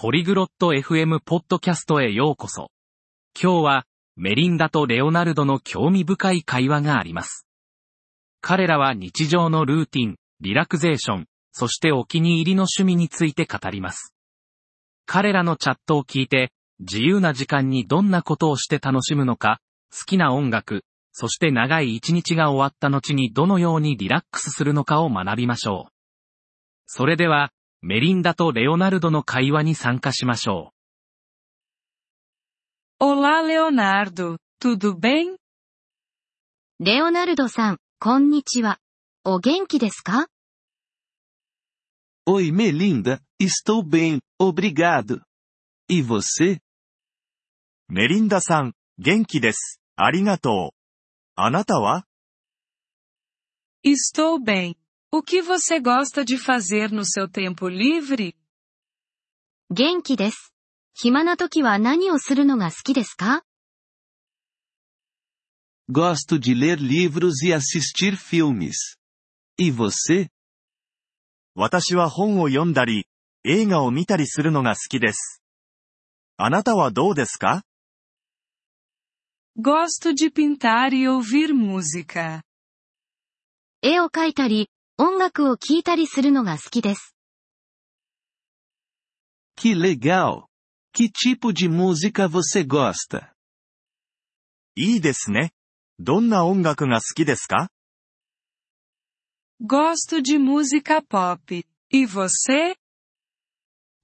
ポリグロット FM ポッドキャストへようこそ。今日は、メリンダとレオナルドの興味深い会話があります。彼らは日常のルーティン、リラクゼーション、そしてお気に入りの趣味について語ります。彼らのチャットを聞いて、自由な時間にどんなことをして楽しむのか、好きな音楽、そして長い一日が終わった後にどのようにリラックスするのかを学びましょう。それでは、メリンダとレオナルドの会話に参加しましょ Olá, Leonardo. Tudo bem? レオナルドさん、こんにちは。お元気ですか Oi Melinda, estou bem, obrigado. E você? メリンダさん、元気です。ありがとう。あなたは Estou bem. O que você gosta de fazer no seu tempo livre? 元気です。暇な時は何をするのが好きですか Gosto de ler livros e assistir filmes. E você? 私は本を読んだり、映画を見たりするのが好きです。あなたはどうですか Gosto de pintar e ouvir música. 絵を描いたり、 音楽を聴いたりするのが好きです。Que legal! Que tipo de música você gosta? いいですね。どんな音楽が好きですか Gosto de música pop. E você?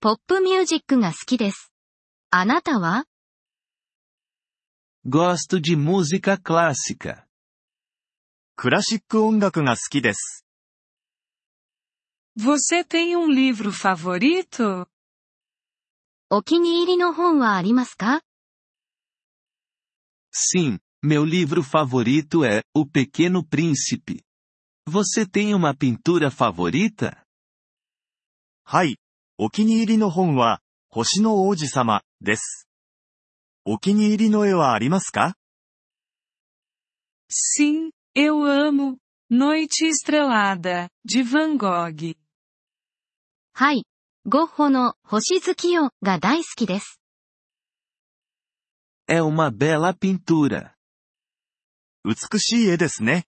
ポップミュージックが好きです。あなたは Gosto de música clássica. クラシック音楽が好きです。Você tem um livro favorito? お気に入りの本はありますか Sim, meu livro favorito é O Pequeno Príncipe. Você tem uma pintura favorita? はい。お気に入りの本は、星の王子様、です。お気に入りの絵はありますか Sim, eu amo. Noite Estrelada, de Van Gogh. はい。ゴッホの星月夜が大好きです。É uma bela pintura. 美しい絵ですね。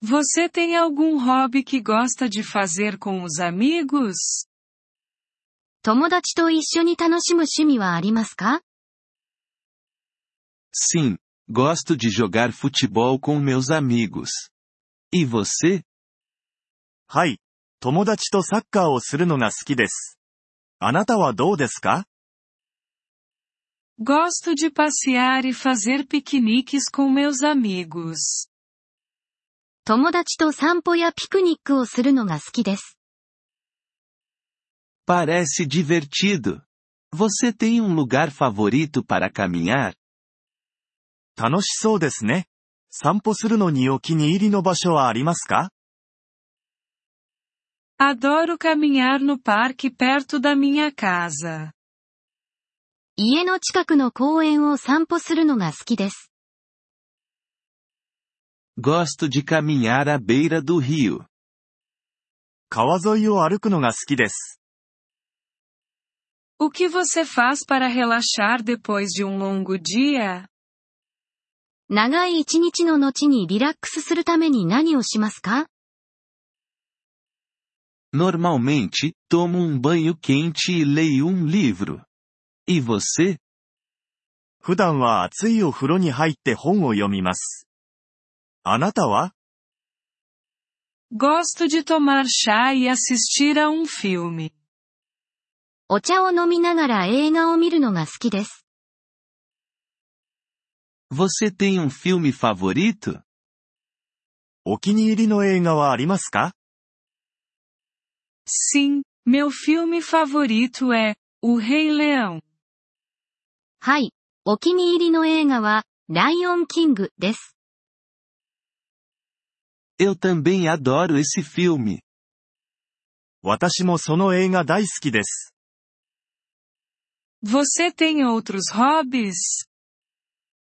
Você tem algum hobby que gosta de fazer com os amigos? 友達と一緒に楽しむ趣味はありますか Sim, gosto de jogar futebol com meus amigos. E você? はい。友達とサッカーをするのが好きです。あなたはどうですか Gosto de passear e fazer piqueniques com meus amigos. 友達と散歩やピクニックをするのが好きです。Parece divertido. Você tem um lugar favorito para caminhar? 楽しそうですね。散歩するのにお気に入りの場所はありますか Adoro caminhar no parque perto da minha casa. 家の近くの公園を散歩するのが好きです。 Gosto de caminhar à beira do rio. 川沿いを歩くのが好きです。 O que você faz para relaxar depois de um longo dia? 長い一日の後にリラックスするために何をしますか Normalmente, tomo um banho quente e leio um livro. E você? 普段は暑いお風呂に入って本を読みます。あなたは Gosto de tomar chá e assistir a um filme. お茶を飲みながら映画を見るのが好きです。Você tem um filme favorito? お気に入りの映画はありますか Sim, meu filme favorito é O Rei Leão. はい。お気に入りの映画は、ライオンキングです。Eu também adoro esse filme. 私もその映画大好きです。Você tem outros hobbies?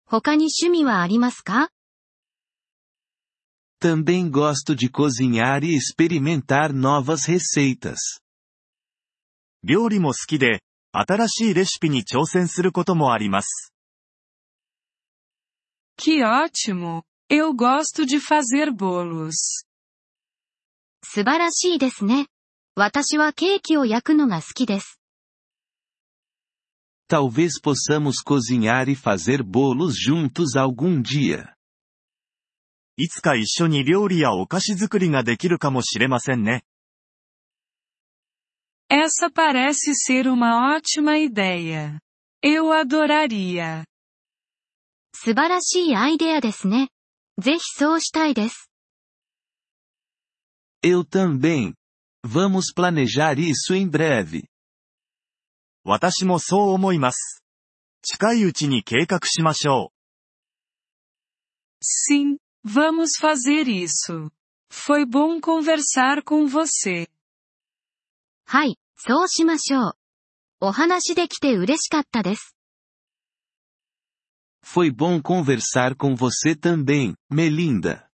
他に趣味はありますか Também gosto de cozinhar e experimentar novas receitas. 料理も好きで、新しいレシピに挑戦することもあります。 Que ótimo! Eu gosto de fazer bolos. 素晴らしいですね。私はケーキを焼くのが好きです。 Talvez possamos cozinhar e fazer bolos juntos algum dia. いつか一緒に料理やお菓子作りができるかもしれませんね。Essa parece ser uma ótima ideia. Eu adoraria. 素晴らしいアイデアですね。ぜひそうしたいです。Eu também. Vamos planejar isso em breve. 私もそう思います。近いうちに計画しましょ Sim, vamos fazer isso. Foi bom conversar com você. はい、そうしましょう。お話できて嬉しかったです。 Foi bom conversar com você também, Melinda.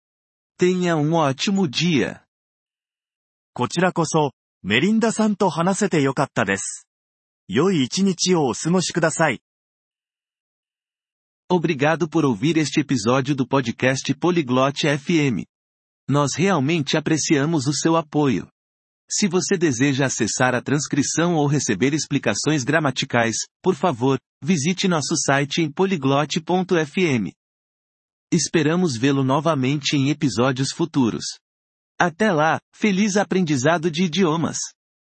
Tenha um ótimo dia. う。こちらこそ、メリンダさんと話せてよかったです。良い一日をお過ごしください。 Obrigado por ouvir este episódio do podcast Poliglote FM. Nós realmente apreciamos o seu apoio. Se você deseja acessar a transcrição ou receber explicações gramaticais, por favor, visite nosso site em poliglote.fm. Esperamos vê-lo novamente em episódios futuros. Até lá, feliz aprendizado de idiomas!